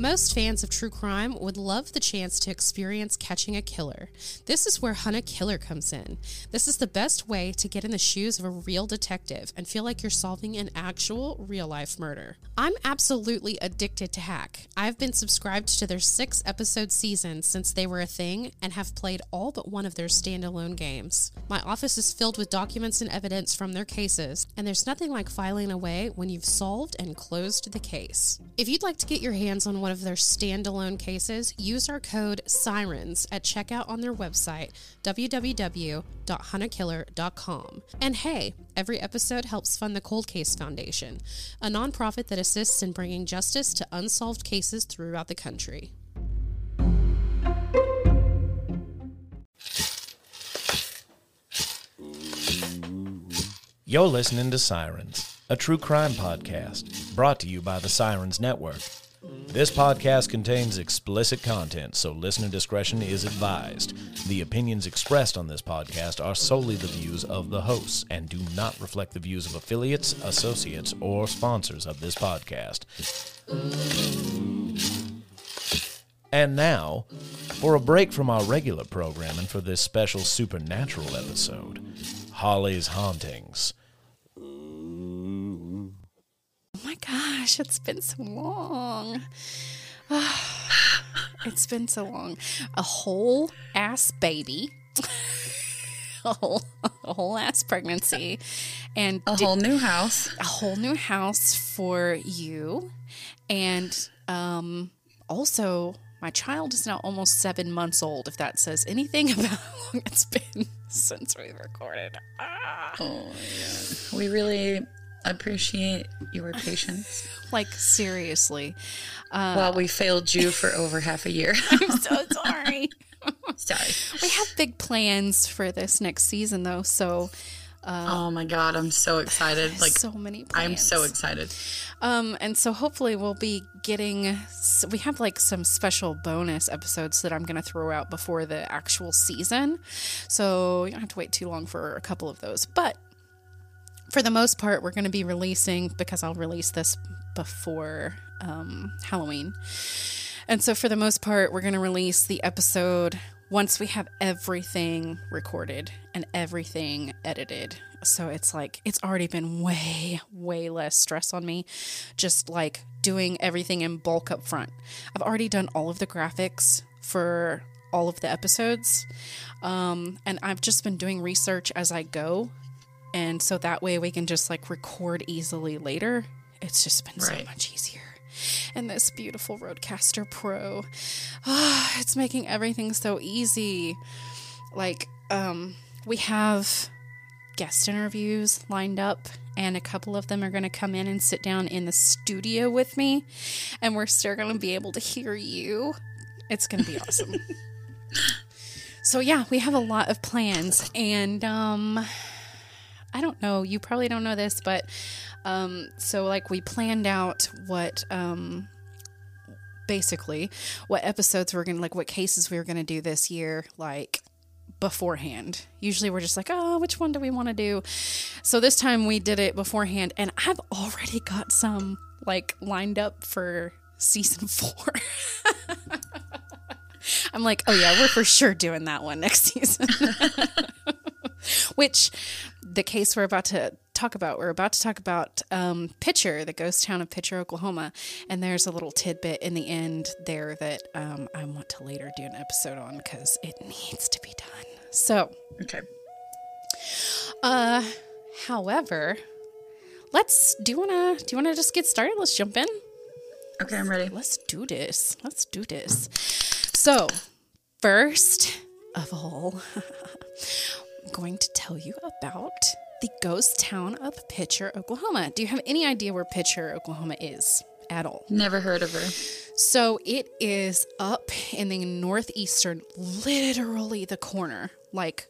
Most fans of true crime would love the chance to experience catching a killer. This is where Hunt a Killer comes in. This is the best way to get in the shoes of a real detective and feel like you're solving an actual real life murder. I'm absolutely addicted to Hack. I've been subscribed to their six episode season since they were a thing and have played all but one of their standalone games. My office is filled with documents and evidence from their cases, and there's nothing like filing away when you've solved and closed the case. If you'd like to get your hands on one of their standalone cases, use our code SIRENS at checkout on their website, www.huntakiller.com. And hey, every episode helps fund the Cold Case Foundation, a nonprofit that assists in bringing justice to unsolved cases throughout the country. You're listening to Sirens, a true crime podcast brought to you by the Sirens Network. This podcast contains explicit content, so listener discretion is advised. The opinions expressed on this podcast are solely the views of the hosts and do not reflect the views of affiliates, associates, or sponsors of this podcast. And now, for a break from our regular programming for this special supernatural episode Holly's Hauntings. Oh my gosh, it's been so long. it's been so long. A whole ass baby. a whole, a whole ass pregnancy and A whole new house. a whole new house for you and um also my child is now almost seven months old if that says anything about how long it's been since we recorded ah. Oh, yeah. We really appreciate your patience like seriously while we failed you for over half a year. i'm so sorry Sorry. we have big plans for this next season though so oh my god, I'm so excited. Like so many plans I'm so excited. Um, and so hopefully we'll be getting. We have like some special bonus episodes that I'm going to throw out before the actual season, so you don't have to wait too long for a couple of those. But for the most part, we're going to be releasing because I'll release this before um, Halloween. And so, for the most part, we're going to release the episode once we have everything recorded and everything edited. So, it's like, it's already been way, way less stress on me just like doing everything in bulk up front. I've already done all of the graphics for all of the episodes. Um, and I've just been doing research as I go. And so that way we can just like record easily later. It's just been so much easier and this beautiful RodeCaster Pro. Ah, it's making everything so easy. Like, um, we have guest interviews lined up, and a couple of them are going to come in and sit down in the studio with me, and we're still going to be able to hear you. It's going to be awesome. so yeah, we have a lot of plans, and um, I don't know. You probably don't know this, but um, so like we planned out what um, basically what episodes we're gonna like, what cases we were gonna do this year, like beforehand. Usually we're just like, oh, which one do we want to do? So this time we did it beforehand, and I've already got some like lined up for season four. I'm like, oh yeah, we're for sure doing that one next season. Which the case we're about to talk about, we're about to talk about um, Picher, the ghost town of Picher, Oklahoma. And there's a little tidbit in the end there that um, I want to later do an episode on because it needs to be done. So, Okay. uh, however, let's do you wanna do you wanna just get started? Let's jump in. Okay, I'm ready. Let's do this. Let's do this. So, first of all, going to tell you about the ghost town of Picher, Oklahoma. Do you have any idea where Picher, Oklahoma is at all? Never heard of her. So, it is up in the northeastern, literally the corner, like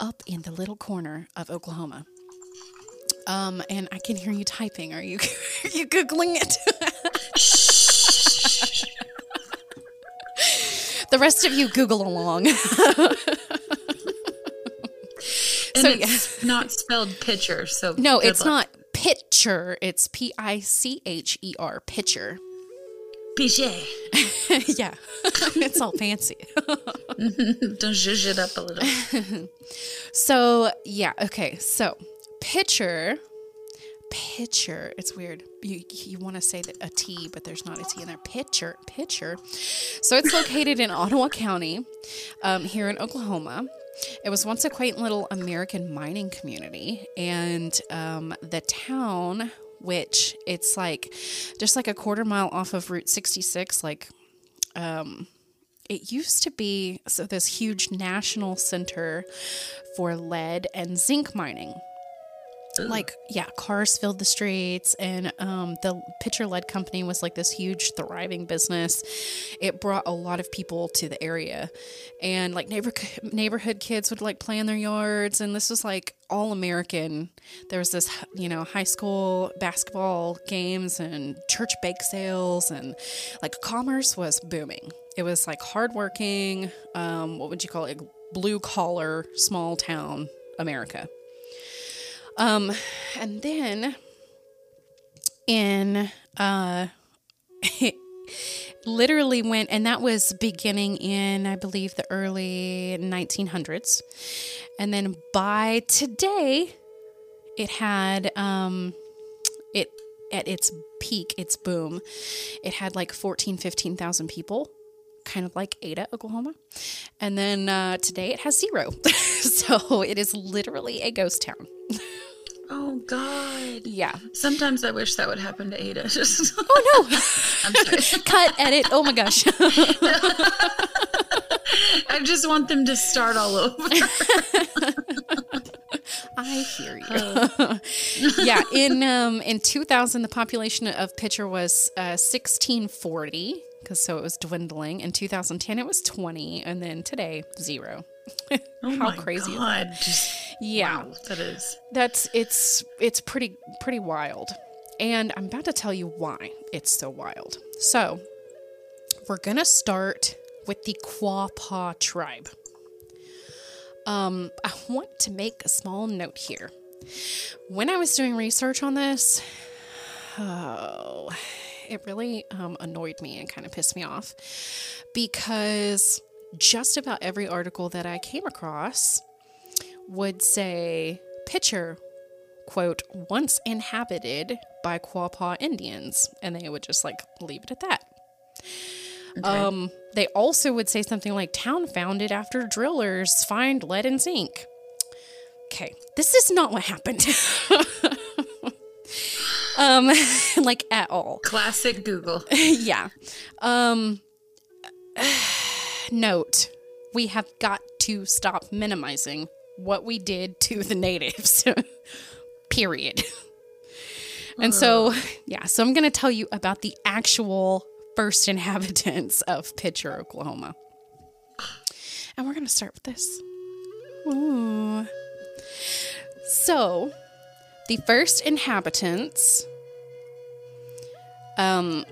up in the little corner of Oklahoma. Um, and I can hear you typing. Are you are you googling it? the rest of you Google along. And So, it's not spelled pitcher, so no, it's luck. not pitcher. It's P I C H E R pitcher. Pichet. yeah, it's all fancy. Don't zhuzh it up a little. So yeah, okay. So pitcher, pitcher. It's weird. You you want to say that a T, but there's not a T in there. Pitcher, pitcher. So it's located in Ottawa County, um, here in Oklahoma. It was once a quaint little American mining community, and um, the town, which it's like just like a quarter mile off of Route 66, like it used to be so this huge national center for lead and zinc mining like yeah cars filled the streets and um, the Picher lead company was like this huge thriving business. It brought a lot of people to the area and like neighbor neighborhood kids would like play in their yards and this was like all american. There was this you know high school basketball games and church bake sales and like commerce was booming. It was like hardworking um, what would you call it? Blue collar small town america um, and then in uh, literally went, and that was beginning in, I believe, the early 1900s. And then by today, it had um, it at its peak, its boom, it had like 14, 15,000 people kind of like Ada, Oklahoma. And then uh, today it has zero. so it is literally a ghost town. Oh God. Yeah. Sometimes I wish that would happen to Ada. Just Oh no. I'm sorry. Cut, edit. Oh my gosh. I just want them to start all over. I hear you. yeah, in um in 2000 the population of Picher was uh 1640 because so it was dwindling. In 2010 it was 20 and then today zero. Oh How crazy is God. Just Yeah. wow, that is. That's it's it's pretty pretty wild. And I'm about to tell you why it's so wild. So, we're going to start with the Quapaw tribe. Um, I want to make a small note here. When I was doing research on this, oh, it really um, annoyed me and kind of pissed me off because just about every article that I came across would say Picher, quote, once inhabited by Quapaw Indians. And they would just like leave it at that. Um, they also would say something like town founded after drillers find lead and zinc. Okay, this is not what happened. um, like at all. Classic Google. yeah. Um note, we have got to stop minimizing what we did to the natives. Period. And so, yeah, so I'm going to tell you about the actual first inhabitants of Picher, Oklahoma. And we're going to start with this. Ooh. So, the first inhabitants um,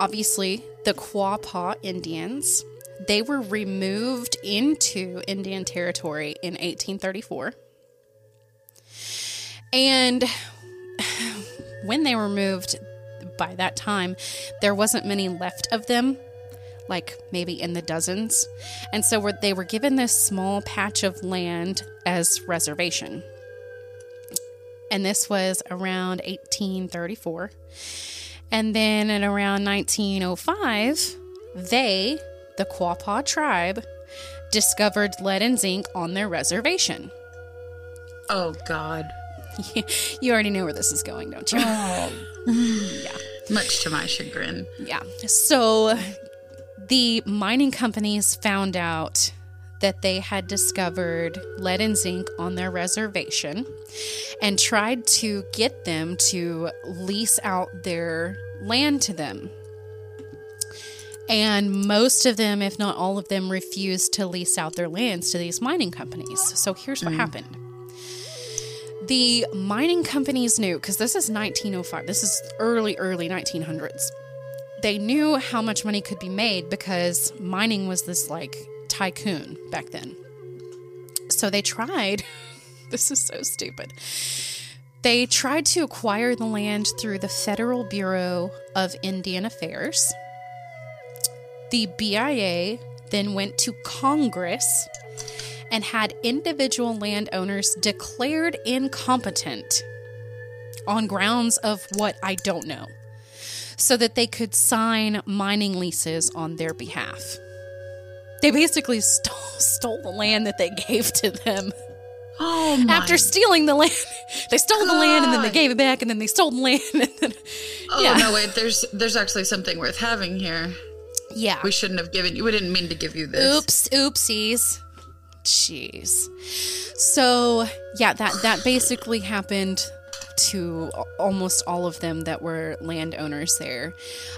obviously the Quapaw Indians. They were removed into Indian territory in 1834. And when they were moved by that time, there wasn't many left of them, like maybe in the dozens. And so they were given this small patch of land as reservation. And this was around 1834. And then in around 1905, they, the Quapaw tribe, discovered lead and zinc on their reservation. Oh God. you already know where this is going, don't you? Oh. yeah. Much to my chagrin. Yeah. So the mining companies found out that they had discovered lead and zinc on their reservation and tried to get them to lease out their land to them. And most of them, if not all of them, refused to lease out their lands to these mining companies. So here's what hmm. happened. The mining companies knew, because this is 1905, this is early, early 1900s. They knew how much money could be made because mining was this like tycoon back then. So they tried, this is so stupid. They tried to acquire the land through the Federal Bureau of Indian Affairs. The BIA then went to Congress and had individual landowners declared incompetent on grounds of what I don't know, so that they could sign mining leases on their behalf. They basically stole, stole the land that they gave to them. Oh my. After stealing the land, they stole the land and then they gave it back and then they stole the land and then oh no, wait. There's there's actually something worth having here. Yeah. We shouldn't have given you. We didn't mean to give you this. Oops, oopsies. Jeez. So yeah, that that basically happened to almost all of them that were landowners there,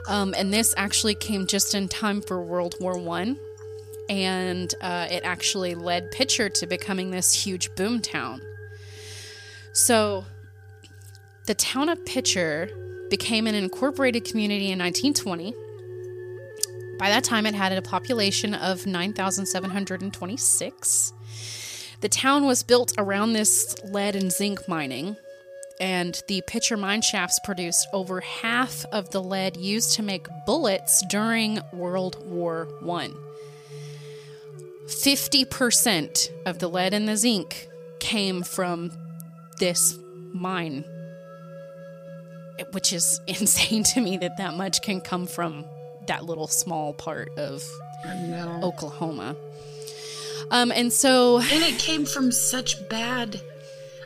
um, and this actually came just in time for World War One, and uh, it actually led Picher to becoming this huge boom town. So, the town of Picher became an incorporated community in 1920. By that time, it had a population of 9,726. The town was built around this lead and zinc mining, and the Picher mine shafts produced over half of the lead used to make bullets during World War One. 50% of the lead and the zinc came from this mine, which is insane to me that that much can come from that little small part of No. Oklahoma. Um, and so, And it came from such bad.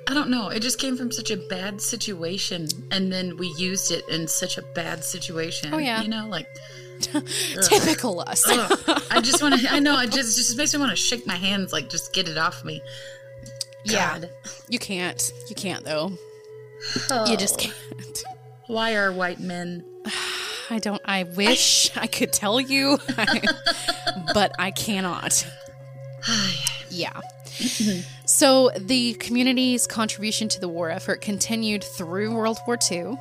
I don't know. It just came from such a bad situation, and then we used it in such a bad situation. Oh, yeah. You know, like typical us. I just want to. I know. It just just makes me want to shake my hands, like just get it off me. yeah, you can't. You can't though. Oh. You just can't. Why are white men? I don't. I wish I could tell you, but I cannot. Yeah. so the community's contribution to the war effort continued through World War II.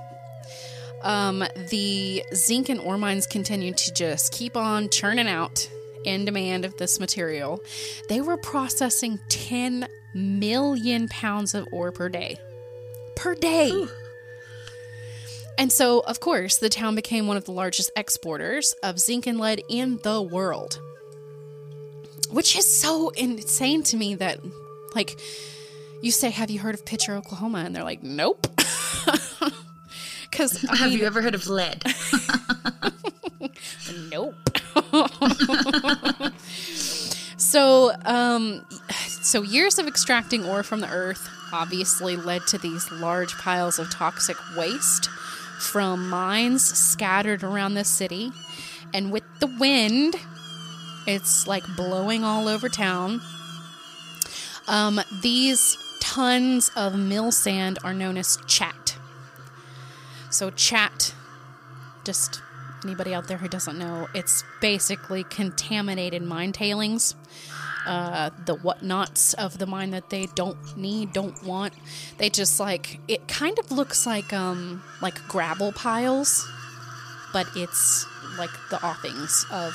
Um, the zinc and ore mines continued to just keep on churning out in demand of this material. They were processing 10 million pounds of ore per day. Per day. And so, of course, the town became one of the largest exporters of zinc and lead in the world. Which is so insane to me that, like, you say, Have you heard of Picher, Oklahoma? And they're like, Nope. Because, Have mean, you ever heard of lead? Nope. so, um, so years of extracting ore from the earth obviously led to these large piles of toxic waste from mines scattered around the city, and with the wind, it's like blowing all over town. Um, these tons of mill sand are known as chat. So chat just anybody out there who doesn't know, it's basically contaminated mine tailings. Uh, the whatnots of the mine that they don't need, don't want. They just like it kind of looks like um like gravel piles, but it's like the offings of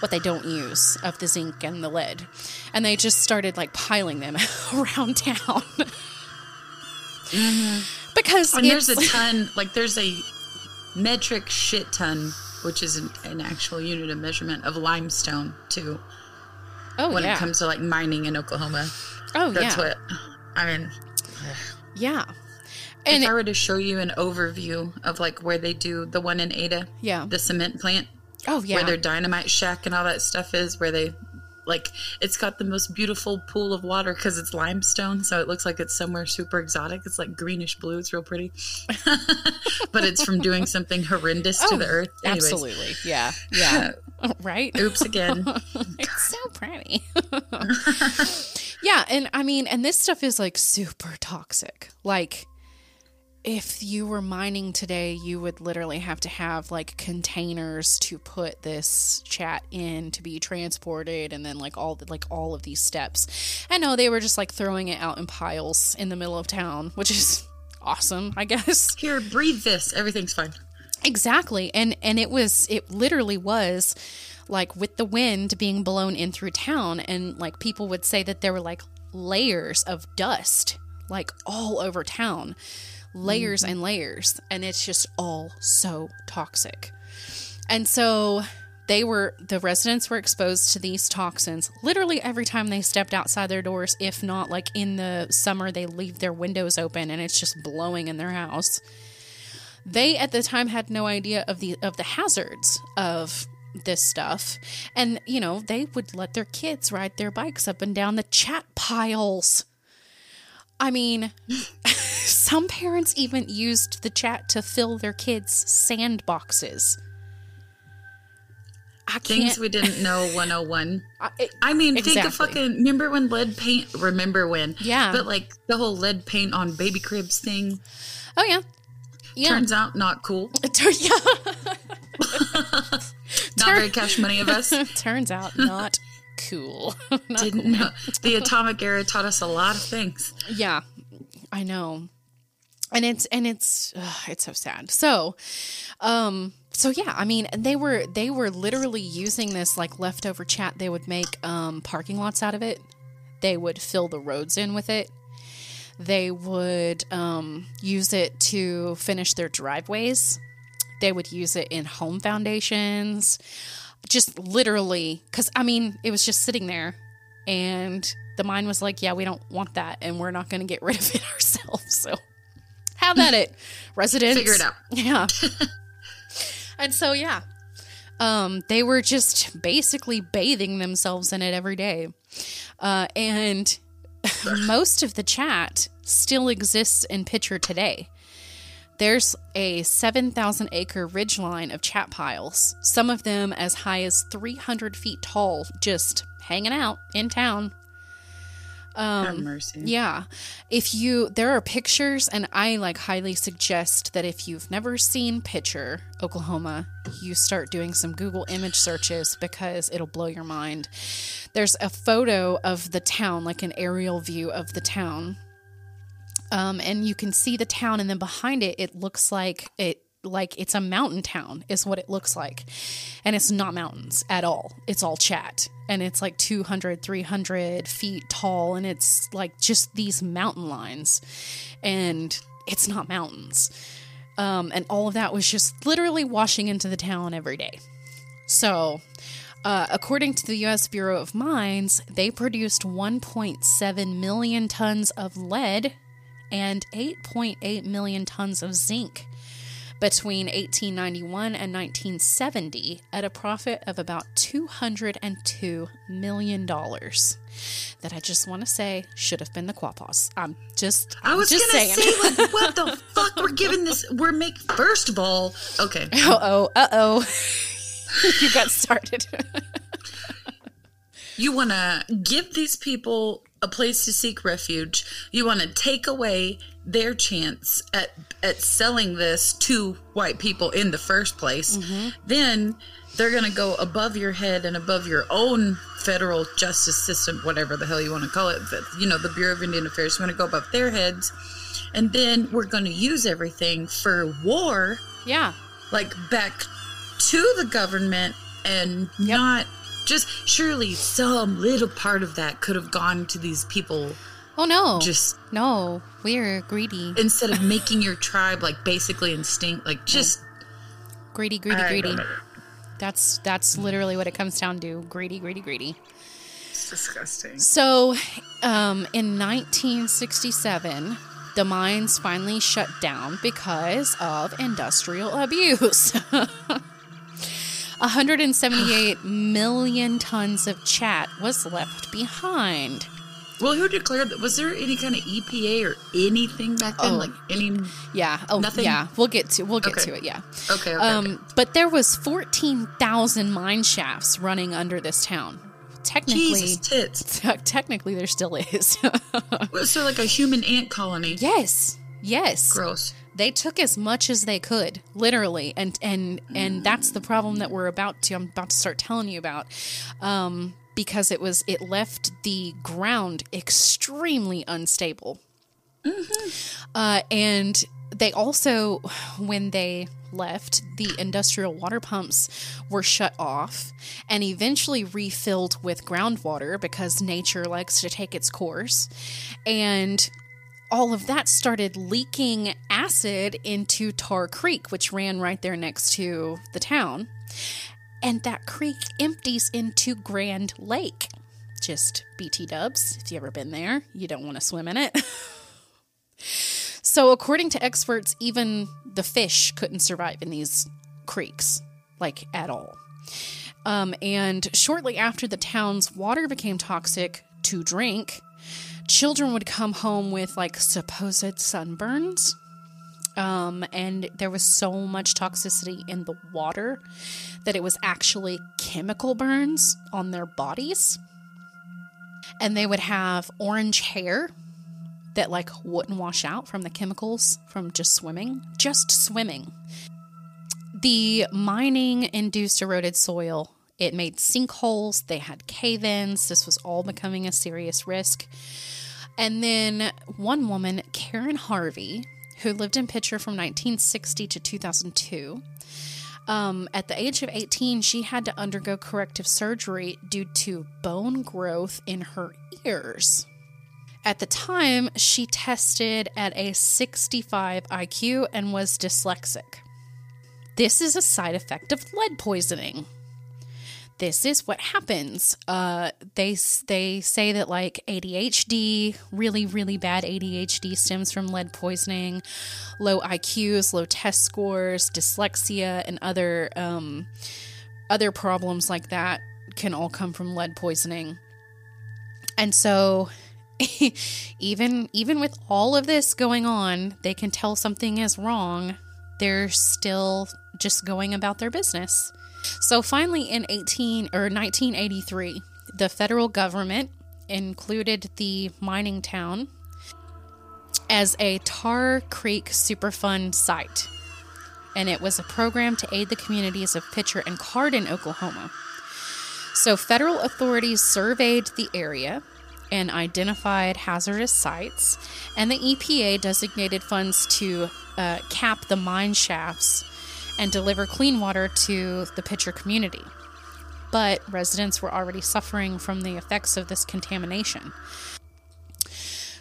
what they don't use of the zinc and the lead. And they just started like piling them around town. Because And there's a ton, like there's a metric shit ton, which is an, an actual unit of measurement of limestone too. Oh When yeah it comes to like mining in Oklahoma, oh that's yeah what I mean. yeah and if I were to show you an overview of like where they do the one in Ada, Yeah. the cement plant, oh yeah where their dynamite shack and all that stuff is, where they like it's got the most beautiful pool of water because it's limestone, so it looks like it's somewhere super exotic. It's like greenish blue. It's real pretty, but it's from doing something horrendous to Oh, the earth. Anyways, absolutely yeah yeah right Oops again. it's so pretty yeah and i mean and this stuff is like super toxic like if you were mining today you would literally have to have like containers to put this chat in to be transported and then like all the, like all of these steps i know they were just like throwing it out in piles in the middle of town which is awesome i guess Here, breathe this. Everything's fine. Exactly. And and it was it literally was like with the wind being blown in through town and like people would say that there were like layers of dust like all over town. Layers mm-hmm. and layers and it's just all so toxic. And so they were the residents were exposed to these toxins literally every time they stepped outside their doors if not like in the summer they leave their windows open and it's just blowing in their house. They at the time had no idea of the of the hazards of this stuff. And you know they would let their kids ride their bikes up and down the chat piles i mean some parents even used the chat to fill their kids sandboxes I can't. Things we didn't know 101. I, it- I mean, think of fucking. Remember when lead paint? Remember when? Yeah. But like the whole lead paint on baby cribs thing oh yeah, yeah, turns out not cool. yeah. Not very cash money of us. Turns out not cool. Not Didn't know. The atomic era taught us a lot of things. Yeah, I know, and it's and it's ugh, it's so sad. So, um, so yeah, I mean, they were they were literally using this like leftover chat. They would make um parking lots out of it. They would fill the roads in with it. They would um, use it to finish their driveways. They would use it in home foundations. Just literally, because I mean, it was just sitting there and the mine was like, yeah, we don't want that and we're not going to get rid of it ourselves. So have at it, residents. Figure it out. Yeah. and so, yeah, um, they were just basically bathing themselves in it every day. Uh, and most of the chat still exists in Picher today. There's a 7,000 acre ridgeline of chat piles, some of them as high as 300 feet tall, just hanging out in town. Um, mercy. Yeah. If you there are pictures and I like highly suggest that if you've never seen Picher Oklahoma, you start doing some Google image searches because it'll blow your mind. There's a photo of the town, like an aerial view of the town. Um, and you can see the town and then behind it it looks like it like it's a mountain town is what it looks like. And it's not mountains at all. It's all chat. And it's like 200 300 feet tall and it's like just these mountain lines. And it's not mountains. Um, and all of that was just literally washing into the town every day. So uh, according to the U.S. Bureau of Mines, they produced 1.7 million tons of lead and 8.8 million tons of zinc between 1891 and 1970 at a profit of about $202 million. That I just want to say should have been the Quapaws. I'm just, I was just gonna saying. say, like, what the fuck? We're giving this. We're make first of all, okay. uh oh, uh oh. you got started. You want to give these people a place to seek refuge. You want to take away their chance at at selling this to white people in the first place. Mm-hmm. Then they're going to go above your head and above your own federal justice system, whatever the hell you want to call it. But, you know, the Bureau of Indian Affairs. We're going to go above their heads. And then we're going to use everything for war yeah. like back to the government and not just surely some little part of that could have gone to these people Oh no. just no. We're greedy. instead of making your tribe like basically instinct like just Greedy, greedy, I greedy. don't know. That's that's literally what it comes down to. Greedy, greedy, greedy. it's disgusting So, um, in 1967, the mines finally shut down because of industrial abuse. 178 million tons of chat was left behind. well who declared that was there any kind of epa or anything back then Oh. like any Yeah. Oh, Nothing? yeah. We'll get to we'll get Okay. to it. Yeah. okay, okay, Um, okay. but there was 14,000 mine shafts running under this town. Technically, jesus tits technically there still is. was there like a human ant colony yes. Yes. gross They took as much as they could, literally. And and and that's the problem that we're about to I'm about to start telling you about. Um because it was it left the ground extremely unstable. Uh, and they also, when they left, the industrial water pumps were shut off and eventually refilled with groundwater because nature likes to take its course. And all of that started leaking acid into Tar Creek, which ran right there next to the town. and that creek empties into Grand Lake. Just BT dubs. If you ever been there, you don't want to swim in it. so, according to experts, even the fish couldn't survive in these creeks, like at all. Um, and shortly after the town's water became toxic to drink, children would come home with like supposed sunburns. Um, and there was so much toxicity in the water that it was actually chemical burns on their bodies. And they would have orange hair that like wouldn't wash out from the chemicals from just swimming, just swimming. The mining induced eroded soil. It made sinkholes, they had cave ins. This was all becoming a serious risk. And then one woman, Karen Harvey, who lived in Picher from 1960 to 2002, um, at the age of 18, she had to undergo corrective surgery due to bone growth in her ears. At the time, she tested at a 65 IQ and was dyslexic. This is a side effect of lead poisoning. This is what happens. Uh, they they say that like ADHD, really really bad ADHD stems from lead poisoning, low IQs, low test scores, dyslexia, and other um, other problems like that can all come from lead poisoning. And so even even with all of this going on, they can tell something is wrong. They're still just going about their business. So finally in 18 or 1983, the federal government included the mining town as a Tar Creek Superfund site. And it was a program to aid the communities of Picher and Cardin, Oklahoma. So federal authorities surveyed the area and identified hazardous sites, and the EPA designated funds to uh, cap the mine shafts and deliver clean water to the Picher community. But residents were already suffering from the effects of this contamination.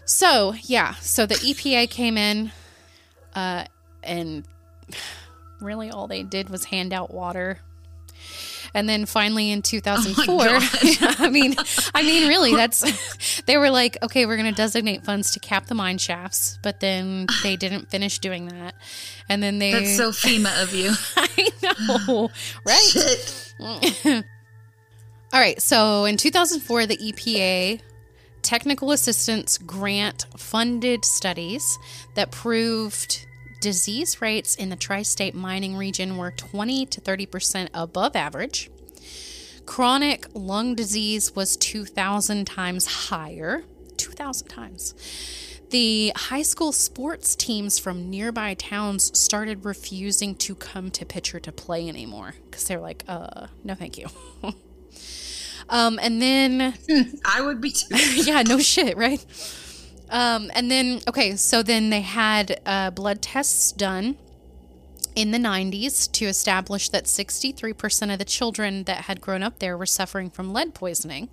So, yeah, so the EPA came in uh, and really all they did was hand out water and then finally in 2004, oh I mean, I mean, really, that's they were like, okay, we're going to designate funds to cap the mine shafts, but then they didn't finish doing that, and then they that's so FEMA of you. I know, right? All right, so in 2004, the EPA technical assistance grant funded studies that proved disease rates in the tri state mining region were 20 to 30% above average. Chronic lung disease was 2,000 times higher. 2,000 times. The high school sports teams from nearby towns started refusing to come to Picher to play anymore because they're like, uh, no, thank you. um, and then. I would be too. yeah, no shit, right? Um, and then, okay, so then they had uh, blood tests done in the 90s to establish that 63% of the children that had grown up there were suffering from lead poisoning.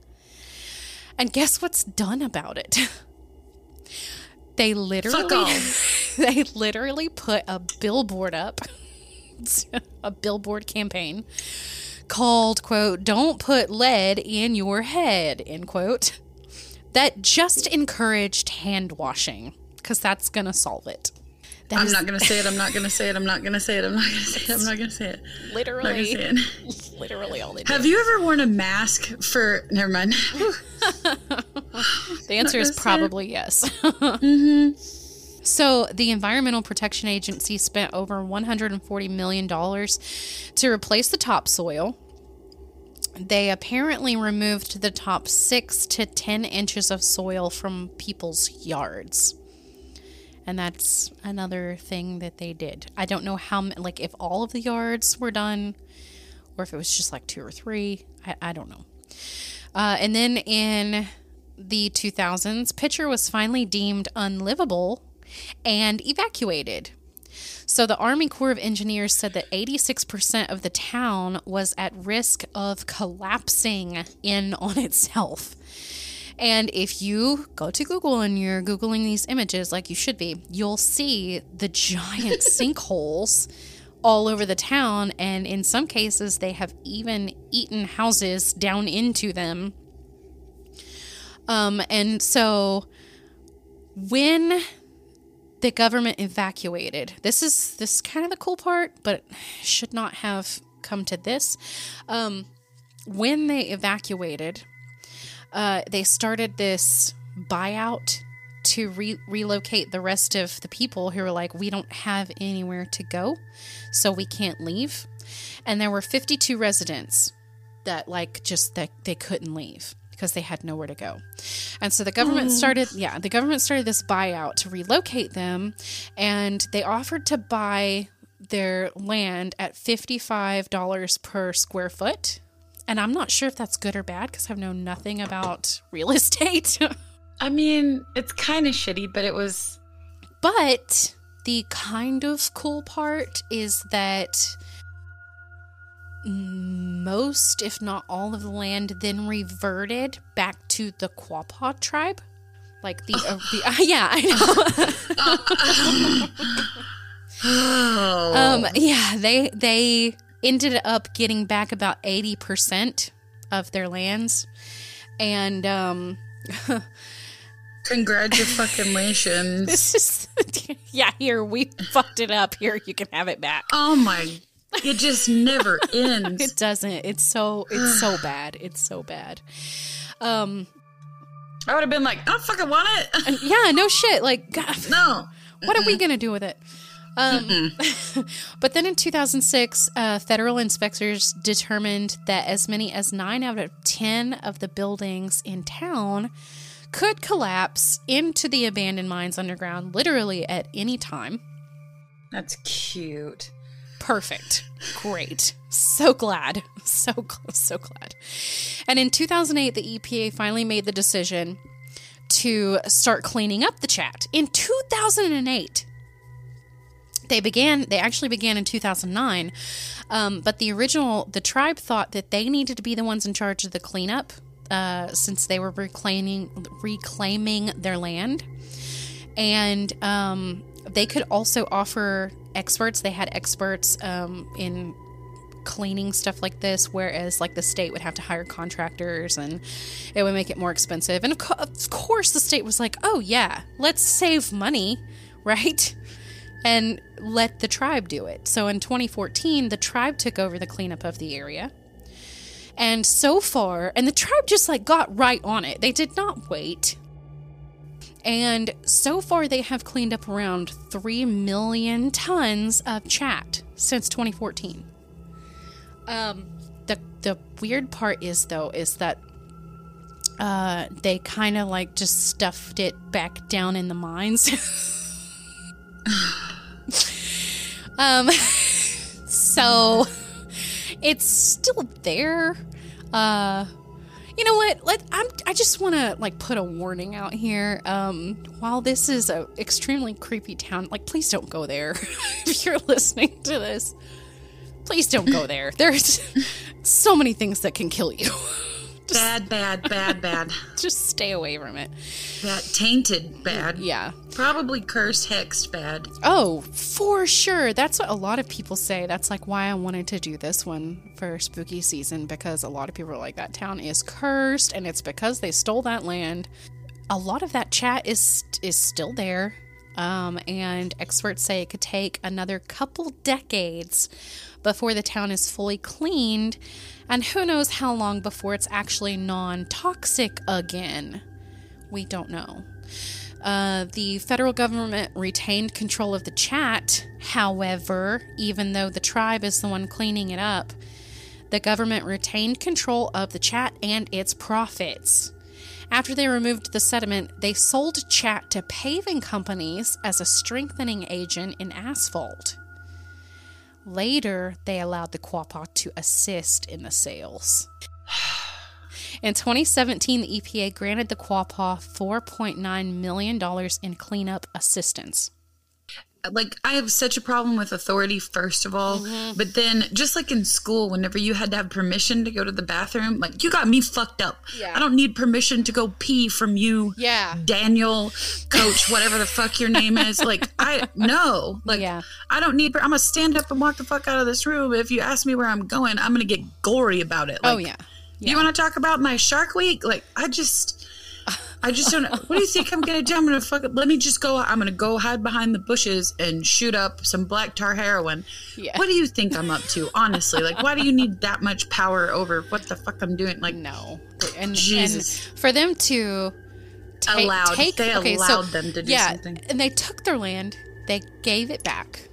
And guess what's done about it? they literally they literally put a billboard up a billboard campaign called quote don't put lead in your head end quote that just encouraged hand washing because that's going to solve it. That I'm is, not going to say it. I'm not going to say it. I'm not going to say it. I'm not going to say it. I'm not going to say it. Literally. Say it. Literally all they do. Have you ever worn a mask for. Never mind. the answer is probably yes. mm-hmm. So, the Environmental Protection Agency spent over $140 million to replace the topsoil they apparently removed the top six to 10 inches of soil from people's yards. And that's another thing that they did. I don't know how, like, if all of the yards were done or if it was just like two or three. I, I don't know. Uh, and then in the 2000s, Picher was finally deemed unlivable and evacuated. So the Army Corps of Engineers said that 86% of the town was at risk of collapsing in on itself. And if you go to Google and you're Googling these images like you should be, you'll see the giant sinkholes all over the town, and in some cases, they have even eaten houses down into them. Um, and so when the government evacuated, this is this is kind of the cool part, but should not have come to this. Um, when they evacuated, uh, they started this buyout to re- relocate the rest of the people who were like, we don't have anywhere to go, so we can't leave. And there were 52 residents that, like, just that they couldn't leave because they had nowhere to go. And so the government oh. started, yeah, the government started this buyout to relocate them, and they offered to buy their land at $55 per square foot. And I'm not sure if that's good or bad because I've known nothing about real estate. I mean, it's kind of shitty, but it was. But the kind of cool part is that most, if not all, of the land then reverted back to the Quapaw tribe. Like the, uh, the uh, yeah, I know. Um, yeah, they they ended up getting back about eighty percent of their lands, and um, Congratulations. this is yeah. Here we fucked it up. Here you can have it back. oh my. It just never ends. It doesn't. It's so it's so bad. It's so bad. Um, I would have been like, I don't fucking want it. yeah, no shit. Like, God, No. what are we gonna do with it? Um, but then in 2006, uh, federal inspectors determined that as many as nine out of 10 of the buildings in town could collapse into the abandoned mines underground literally at any time. That's cute. Perfect. Great. So glad. So, so glad. And in 2008, the EPA finally made the decision to start cleaning up the chat. In 2008, they began, they actually began in 2009. Um, but the original, the tribe thought that they needed to be the ones in charge of the cleanup uh, since they were reclaiming, reclaiming their land and um, they could also offer experts. They had experts um, in cleaning stuff like this, whereas like the state would have to hire contractors and it would make it more expensive. And of, co- of course, the state was like, "Oh yeah, let's save money, right?" And let the tribe do it. So in 2014, the tribe took over the cleanup of the area. And so far, and the tribe just like got right on it. They did not wait. And so far, they have cleaned up around 3 million tons of chat since 2014. Um, the, the weird part is, though, is that uh, they kind of like just stuffed it back down in the mines. um, so it's still there. Uh, you know what? Let I'm. I just want to like put a warning out here. Um, while this is a extremely creepy town, like please don't go there. if you're listening to this, please don't go there. There's so many things that can kill you. Bad, bad, bad, bad. just stay away from it. That tainted bad. Yeah. Probably cursed, hexed bad. Oh, for sure. That's what a lot of people say. That's like why I wanted to do this one for spooky season because a lot of people are like that town is cursed and it's because they stole that land. A lot of that chat is is still there. Um, and experts say it could take another couple decades before the town is fully cleaned, and who knows how long before it's actually non toxic again. We don't know. Uh, the federal government retained control of the chat. However, even though the tribe is the one cleaning it up, the government retained control of the chat and its profits. After they removed the sediment, they sold chat to paving companies as a strengthening agent in asphalt. Later, they allowed the Quapaw to assist in the sales. In 2017, the EPA granted the Quapaw $4.9 million in cleanup assistance. Like I have such a problem with authority first of all, Mm-hmm. but then just like in school whenever you had to have permission to go to the bathroom, like you got me fucked up. Yeah. I don't need permission to go pee from you. Yeah. Daniel, coach, whatever the fuck your name is. Like I no, like Yeah. I don't need I'm going to stand up and walk the fuck out of this room. If you ask me where I'm going, I'm going to get gory about it. Like, oh yeah. you want to talk about my Shark Week? Like, I just, I just don't. What do you think I'm gonna do? I'm gonna fuck. Let me just go. I'm gonna go hide behind the bushes and shoot up some black tar heroin. Yeah. What do you think I'm up to? Honestly, like, why do you need that much power over what the fuck I'm doing? Like, No. And, Jesus. and for them to ta- Allowed- take they okay, so- them to do yeah, something. And they took their land, they gave it back,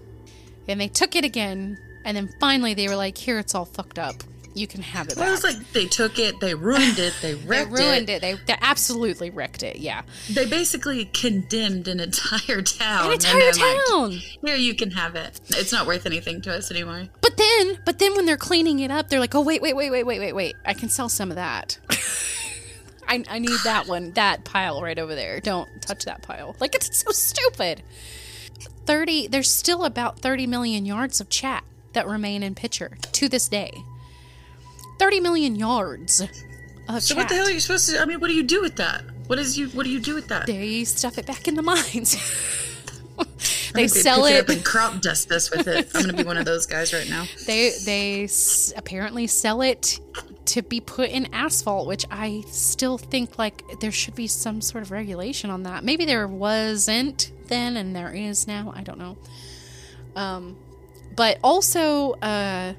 and they took it again, and then finally they were like, "Here, it's all fucked up. You can have it well, back." it was like they took it, they ruined it, they wrecked they ruined it. it. They, they absolutely wrecked it. Yeah, They basically condemned an entire town. an entire they're like, town. Here, you can have it. It's not worth anything to us anymore. But then, but then when they're cleaning it up, they're like, "Oh wait, wait, wait, wait, wait, wait, wait! I can sell some of that. I, I need that one, that pile right over there. Don't touch that pile. Like it's so stupid. Thirty. There's still about thirty million yards of chat that remain in Picher to this day. Thirty million yards of So what the hell are you supposed to? I mean, what do you do with that? What is you? What do you do with that? They stuff it back in the mines. they sell it. up and crop dust this with it. I'm gonna be one of those guys right now. they they s- apparently sell it to be put in asphalt which i still think like there should be some sort of regulation on that maybe there wasn't then and there is now i don't know um but also uh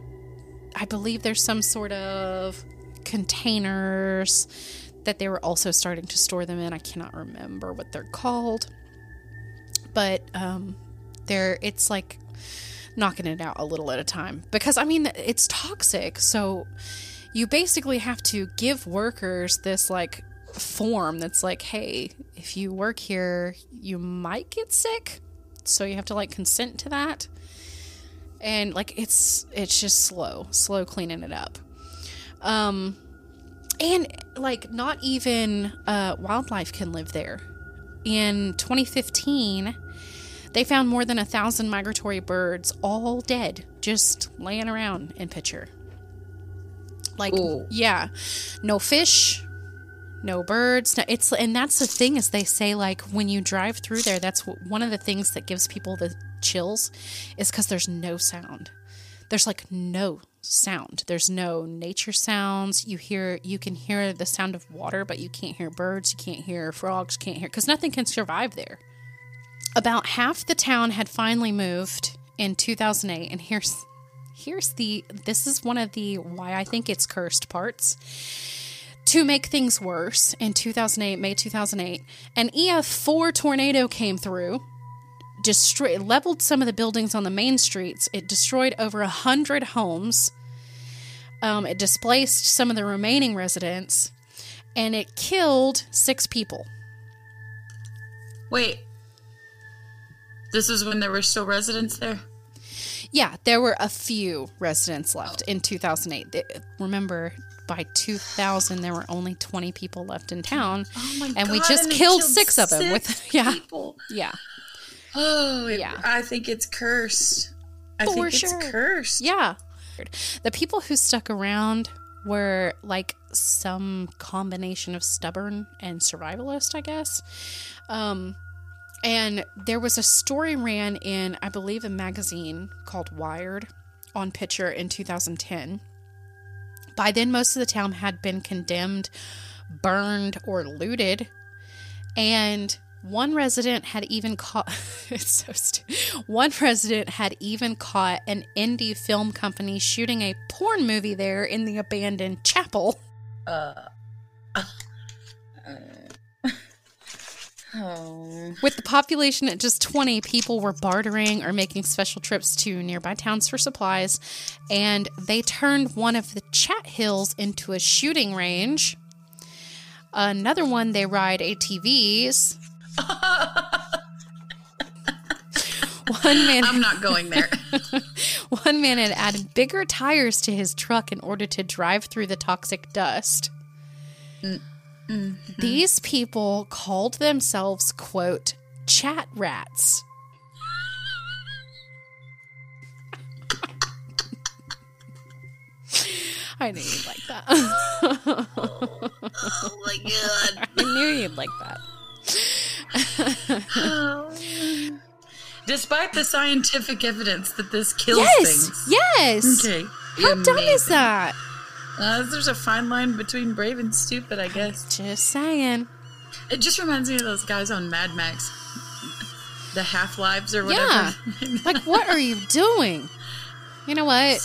i believe there's some sort of containers that they were also starting to store them in i cannot remember what they're called but um they're it's like knocking it out a little at a time because I mean it's toxic. So you basically have to give workers this like form that's like, hey, if you work here, you might get sick. So you have to like consent to that. And like it's it's just slow, slow cleaning it up. Um and like not even uh wildlife can live there. In 2015, they found more than a thousand migratory birds, all dead, just laying around in Picher Like, Ooh. yeah, no fish, no birds. No, it's and that's the thing is they say like when you drive through there, that's one of the things that gives people the chills, is because there's no sound. There's like no sound. There's no nature sounds. You hear, you can hear the sound of water, but you can't hear birds. You can't hear frogs. Can't hear because nothing can survive there about half the town had finally moved in 2008 and here's here's the this is one of the why i think it's cursed parts to make things worse in 2008 may 2008 an ef4 tornado came through destroyed leveled some of the buildings on the main streets. It destroyed over a hundred homes. Um, it displaced some of the remaining residents and it killed six people. Wait, this is when there were still residents there. Yeah, there were a few residents left in 2008. Th- Remember, by 2000, there were only 20 people left in town. Oh my And we just and it killed six of them with- yeah. people. Yeah. Oh, it- Yeah. I think it's cursed. I For think it's cursed. Yeah. The people who stuck around were like some combination of stubborn and survivalist, I guess. Um, and there was a story ran in, I believe, a magazine called Wired on Picher in 2010. By then, most of the town had been condemned, burned, or looted. And one resident had even caught so stu- one resident had even caught an indie film company shooting a porn movie there in the abandoned chapel. Uh, Oh. With the population at just 20, people were bartering or making special trips to nearby towns for supplies, and they turned one of the chat hills into a shooting range. Another one, they ride ATVs. one man I'm not going there. One man had added bigger tires to his truck in order to drive through the toxic dust. Mm. Mm-hmm. These people called themselves, quote, chat rats. I knew you'd like that. oh, oh, my god. I knew you'd like that. Despite the scientific evidence that this kills yes, things. Yes. Okay. How Amazing. dumb is that? Uh, there's a fine line between brave and stupid, I guess. Just saying. It just reminds me of those guys on Mad Max. The Half Lives or whatever. Yeah. Like, what are you doing? You know what?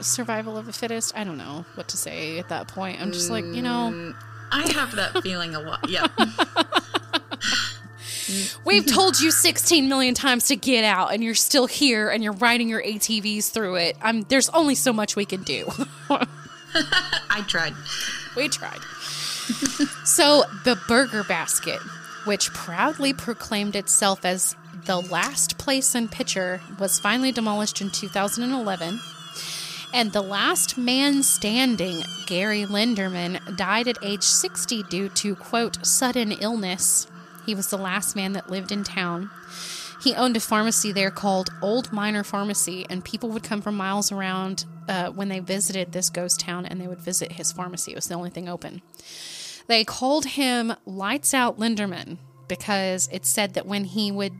Survival of the fittest. I don't know what to say at that point. I'm just like, you know, I have that feeling a lot. Yeah. we've told you 16 million times to get out, and you're still here, and you're riding your ATVs through it. I'm. There's only so much we can do. I tried. We tried. so, the Burger Basket, which proudly proclaimed itself as the last place in Picher, was finally demolished in 2011. And the last man standing, Gary Linderman, died at age 60 due to, quote, sudden illness. He was the last man that lived in town. He owned a pharmacy there called Old Miner Pharmacy, and people would come from miles around uh, when they visited this ghost town and they would visit his pharmacy. It was the only thing open. They called him Lights Out Linderman because it said that when he would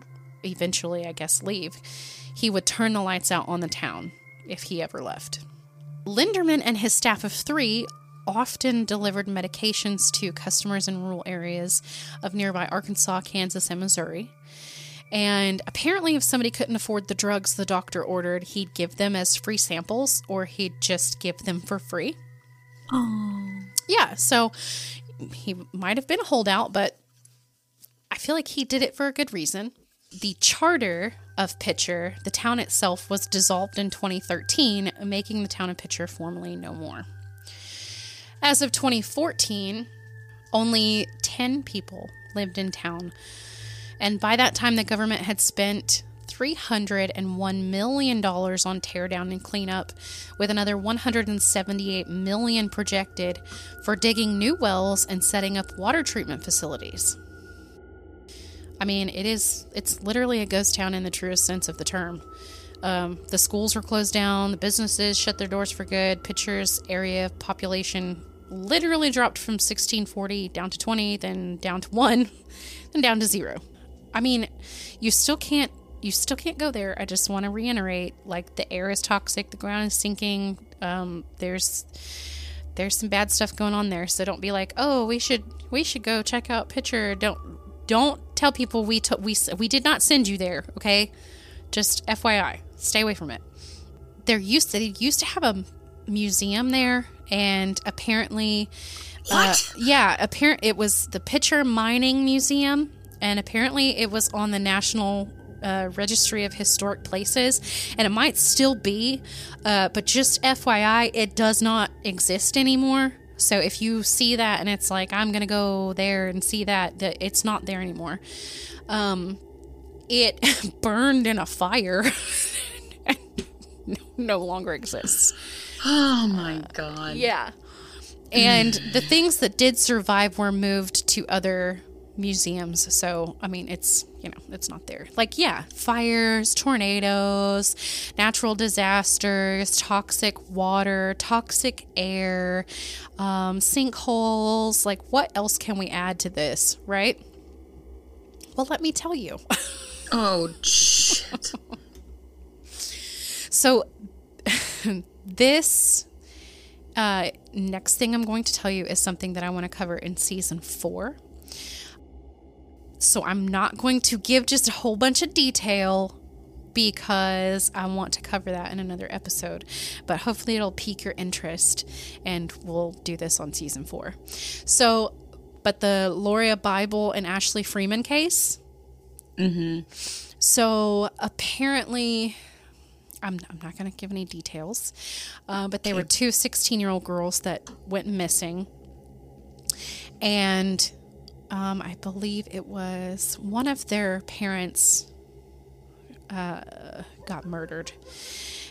eventually, I guess, leave, he would turn the lights out on the town if he ever left. Linderman and his staff of three often delivered medications to customers in rural areas of nearby Arkansas, Kansas, and Missouri. And apparently, if somebody couldn't afford the drugs the doctor ordered, he'd give them as free samples or he'd just give them for free. Oh. Yeah, so he might have been a holdout, but I feel like he did it for a good reason. The charter of Picher, the town itself, was dissolved in 2013, making the town of Picher formally no more. As of 2014, only 10 people lived in town, and by that time, the government had spent $301 million on teardown and cleanup, with another 178 million projected for digging new wells and setting up water treatment facilities. I mean, it is, it's literally a ghost town in the truest sense of the term. Um, the schools were closed down, the businesses shut their doors for good, Picher's area population literally dropped from 1640 down to 20, then down to 1, then down to 0. I mean, you still can't you still can't go there. I just want to reiterate like the air is toxic, the ground is sinking. Um, there's there's some bad stuff going on there. So don't be like, "Oh, we should we should go check out Picher." Don't don't tell people we took we we did not send you there, okay? Just FYI, stay away from it. There used to they used to have a museum there and apparently uh, yeah, apparent it was the Picher Mining Museum, and apparently it was on the National uh, Registry of Historic Places, and it might still be, uh, but just FYI, it does not exist anymore. So if you see that and it's like I'm gonna go there and see that, that it's not there anymore. Um, it burned in a fire. no- no longer exists. Oh my god. Yeah. And the things that did survive were moved to other museums. So, I mean, it's, you know, it's not there. Like, yeah, fires, tornadoes, natural disasters, toxic water, toxic air, um, sinkholes. Like, what else can we add to this, right? Well, let me tell you. Oh shit. So, this uh, next thing I'm going to tell you is something that I want to cover in season four. So, I'm not going to give just a whole bunch of detail because I want to cover that in another episode. But hopefully, it'll pique your interest and we'll do this on season four. So, but the Lauria Bible and Ashley Freeman case. So apparently, I'm, I'm not going to give any details, uh, but they were two 16 year old girls that went missing. And um, I believe it was one of their parents uh, got murdered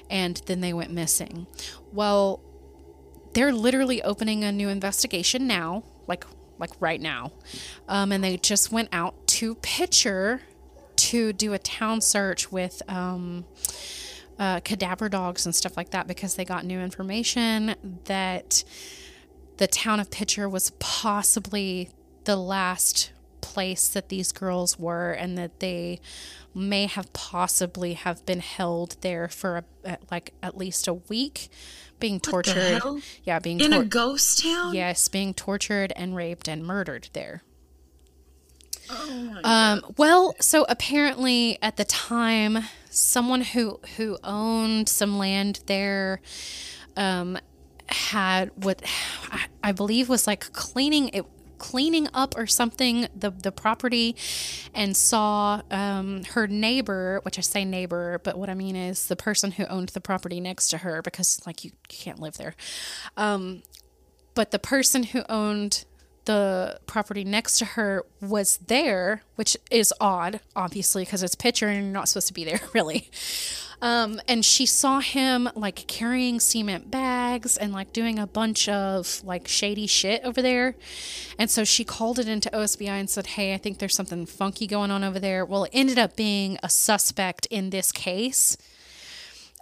and then they went missing. Well, they're literally opening a new investigation now, like like right now, um, and they just went out to Picher to do a town search with um, uh, cadaver dogs and stuff like that because they got new information that the town of Picher was possibly the last place that these girls were and that they may have possibly have been held there for a, like at least a week being tortured. yeah being In tor- a ghost town? yes being tortured and raped and murdered there. Oh my um, well, so apparently at the time, someone who who owned some land there um, had what I believe was like cleaning it cleaning up or something the the property and saw um, her neighbor which i say neighbor but what i mean is the person who owned the property next to her because like you can't live there um, but the person who owned the property next to her was there, which is odd, obviously, because it's Picher and you're not supposed to be there, really. Um, and she saw him like carrying cement bags and like doing a bunch of like shady shit over there. And so she called it into OSBI and said, Hey, I think there's something funky going on over there. Well, it ended up being a suspect in this case.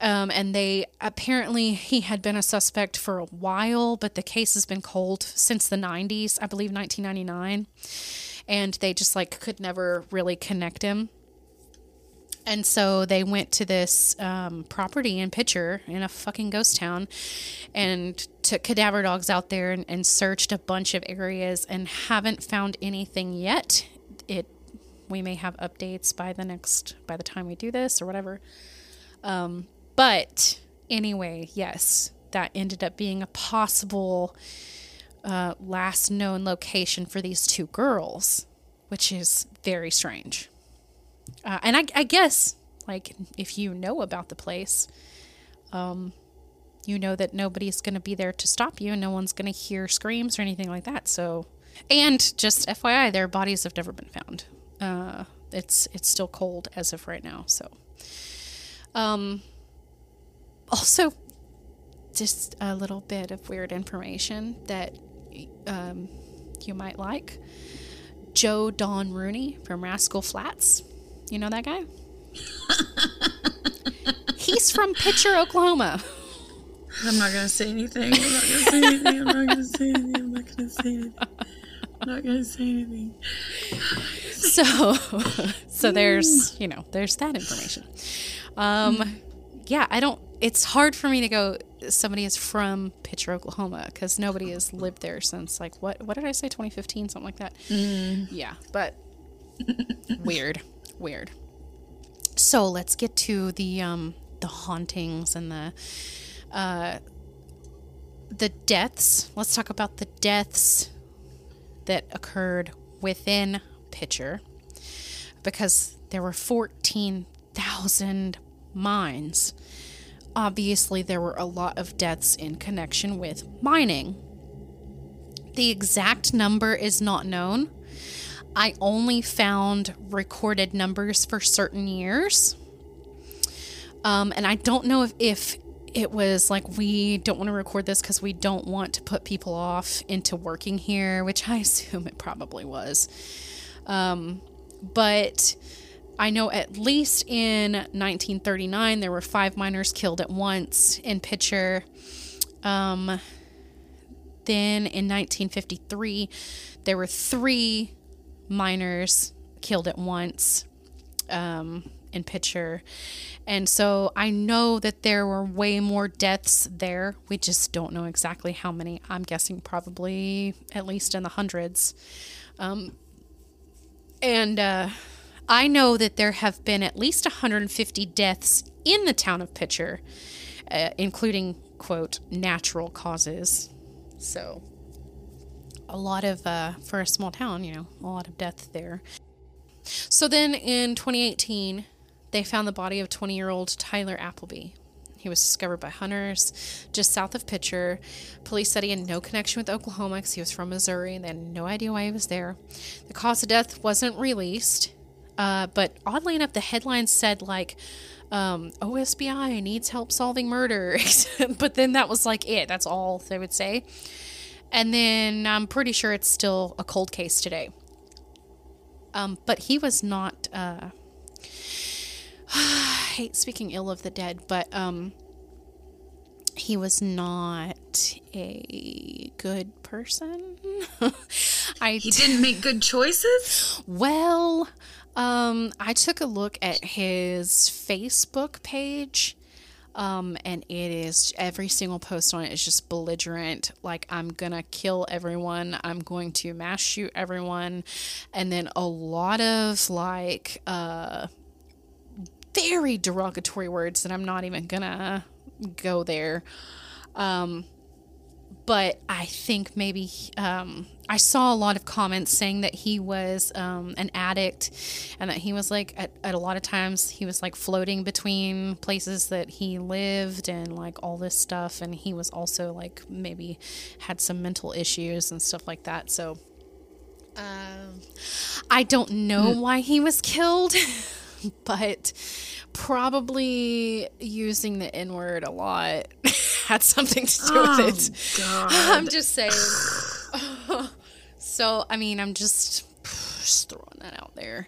Um, and they apparently he had been a suspect for a while, but the case has been cold since the 90s, I believe 1999, and they just like could never really connect him. And so they went to this um, property in Picher in a fucking ghost town and took cadaver dogs out there and, and searched a bunch of areas and haven't found anything yet. It we may have updates by the next by the time we do this or whatever. Um, but anyway, yes, that ended up being a possible uh, last known location for these two girls, which is very strange. Uh, and I, I guess, like, if you know about the place, um, you know that nobody's going to be there to stop you, and no one's going to hear screams or anything like that. So, and just FYI, their bodies have never been found. Uh, it's it's still cold as of right now. So, um, also, just a little bit of weird information that um, you might like. Joe Don Rooney from Rascal Flatts. You know that guy? He's from Picher, Oklahoma. I'm not gonna say anything. I'm not gonna say anything. I'm not gonna say anything. I'm not gonna say anything. I'm not gonna say anything. So, so there's you know there's that information. Um, yeah, I don't. It's hard for me to go. Somebody is from Picher, Oklahoma, because nobody has lived there since like what? What did I say? 2015, something like that. Yeah, but weird, weird. So let's get to the um the hauntings and the uh the deaths. Let's talk about the deaths that occurred within Picher because there were 14,000 mines. Obviously, there were a lot of deaths in connection with mining. The exact number is not known. I only found recorded numbers for certain years. Um, and I don't know if, if it was like, we don't want to record this because we don't want to put people off into working here, which I assume it probably was. Um, but I know at least in 1939 there were five miners killed at once in Picher. Um, then in 1953 there were three miners killed at once um, in Picher. And so I know that there were way more deaths there. We just don't know exactly how many. I'm guessing probably at least in the hundreds. Um, and uh, I know that there have been at least 150 deaths in the town of Picher, uh, including, quote, natural causes. So, a lot of, uh, for a small town, you know, a lot of death there. So then in 2018, they found the body of 20 year old Tyler Appleby. He was discovered by hunters just south of Picher. Police said he had no connection with Oklahoma because he was from Missouri and they had no idea why he was there. The cause of death wasn't released, uh, but oddly enough, the headlines said, like, um, OSBI needs help solving murder. but then that was like it. That's all they would say. And then I'm pretty sure it's still a cold case today. Um, but he was not. Uh, hate speaking ill of the dead, but um, he was not a good person. I He didn't make good choices. well, um, I took a look at his Facebook page. Um, and it is every single post on it is just belligerent. Like, I'm gonna kill everyone, I'm going to mass shoot everyone. And then a lot of like, uh, very derogatory words that I'm not even gonna go there. Um, but I think maybe um, I saw a lot of comments saying that he was um, an addict and that he was like, at, at a lot of times, he was like floating between places that he lived and like all this stuff. And he was also like maybe had some mental issues and stuff like that. So um, I don't know why he was killed, but probably using the N word a lot had something to do Oh, with it. God. I'm just saying. so I mean, I'm just just throwing that out there.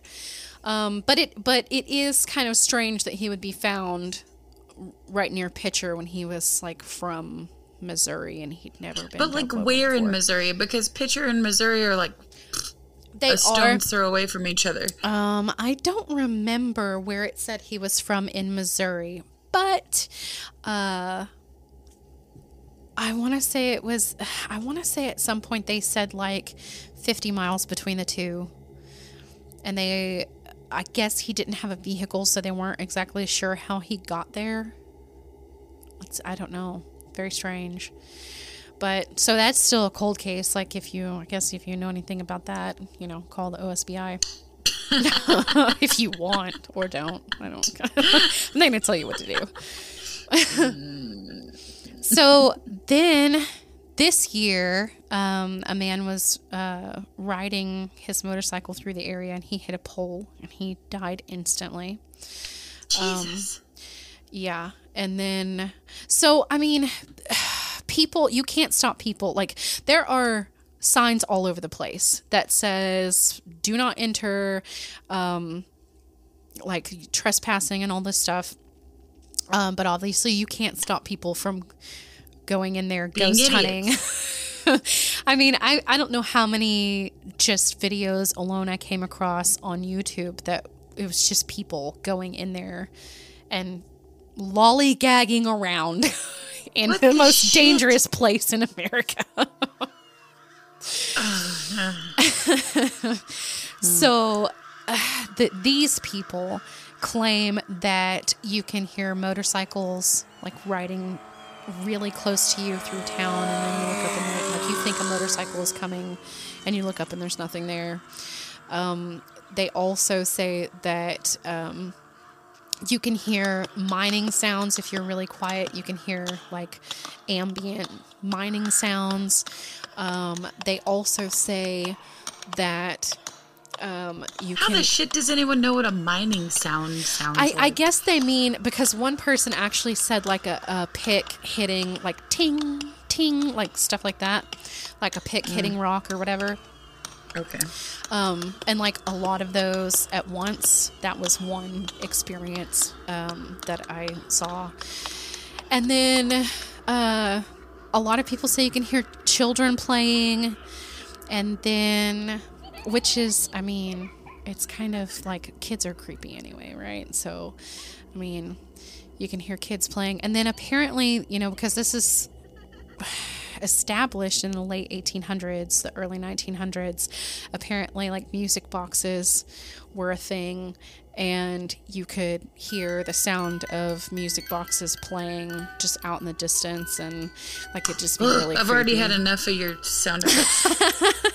Um, but it but it is kind of strange that he would be found right near Picher when he was like from Missouri and he'd never been. But like where in. Missouri? Because Picher and Missouri are like they a are. stone's throw away from each other. Um, I don't remember where it said he was from in Missouri, but uh, I want to say it was. I want to say at some point they said like 50 miles between the two, and they. I guess he didn't have a vehicle, so they weren't exactly sure how he got there. It's, I don't know. Very strange. But so that's still a cold case. Like if you, I guess if you know anything about that, you know, call the OSBI if you want or don't. I don't. I'm not gonna tell you what to do. so then, this year, um, a man was uh, riding his motorcycle through the area and he hit a pole and he died instantly. Jesus. Yeah. And then, so, I mean, people, you can't stop people. Like, there are signs all over the place that says, do not enter, um, like trespassing and all this stuff. Um, but obviously, you can't stop people from going in there Being ghost hunting. I mean, I, I don't know how many just videos alone I came across on YouTube that it was just people going in there and lollygagging around in What the the most dangerous place in America. so, uh, the, these people claim that you can hear motorcycles like riding really close to you through town, and then you look up and like you think a motorcycle is coming, and you look up and there's nothing there. Um, they also say that um, you can hear mining sounds if you're really quiet. You can hear like ambient mining sounds. Um, they also say that um, you How can. the shit does anyone know what a mining sound sounds I, like? I guess they mean because one person actually said like a, a pick hitting like ting ting like stuff like that, like a pick hitting rock or whatever. Okay. Um, and like a lot of those at once. That was one experience um, that I saw. And then uh, a lot of people say you can hear children playing, and then which is, I mean, it's kind of like kids are creepy anyway, right? So, I mean, you can hear kids playing, and then apparently, you know, because this is established in the late 1800s, the early 1900s. Apparently, like music boxes were a thing, and you could hear the sound of music boxes playing just out in the distance, and like it just be really. I've already had enough of your sound effects.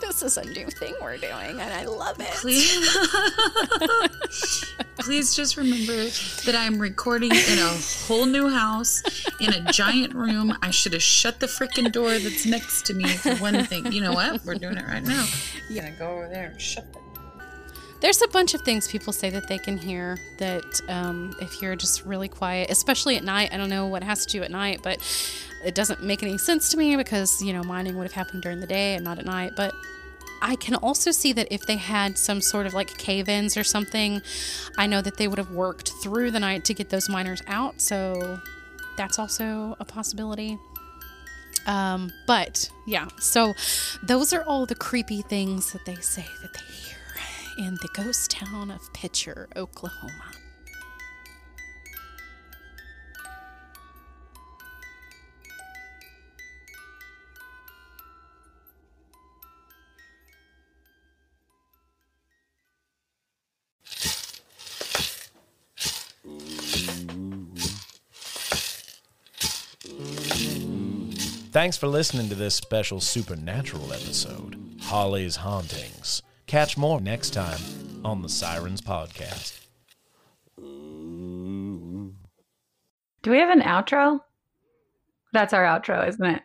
This is a new thing we're doing, and I love it. Please, please just remember that I'm recording in a whole new house in a giant room. I should have shut the freaking door that's next to me for one thing. You know what? We're doing it right now. You're gonna go over there and shut the There's a bunch of things people say that they can hear that um, if you're just really quiet, especially at night. I don't know what it has to do at night, but it doesn't make any sense to me because, you know, mining would have happened during the day and not at night. But I can also see that if they had some sort of like cave ins or something, I know that they would have worked through the night to get those miners out. So that's also a possibility. Um, but yeah, so those are all the creepy things that they say that they hear in the ghost town of Picher, Oklahoma. Thanks for listening to this special supernatural episode, Holly's Hauntings. Catch more next time on the Sirens Podcast. Do we have an outro? That's our outro, isn't it?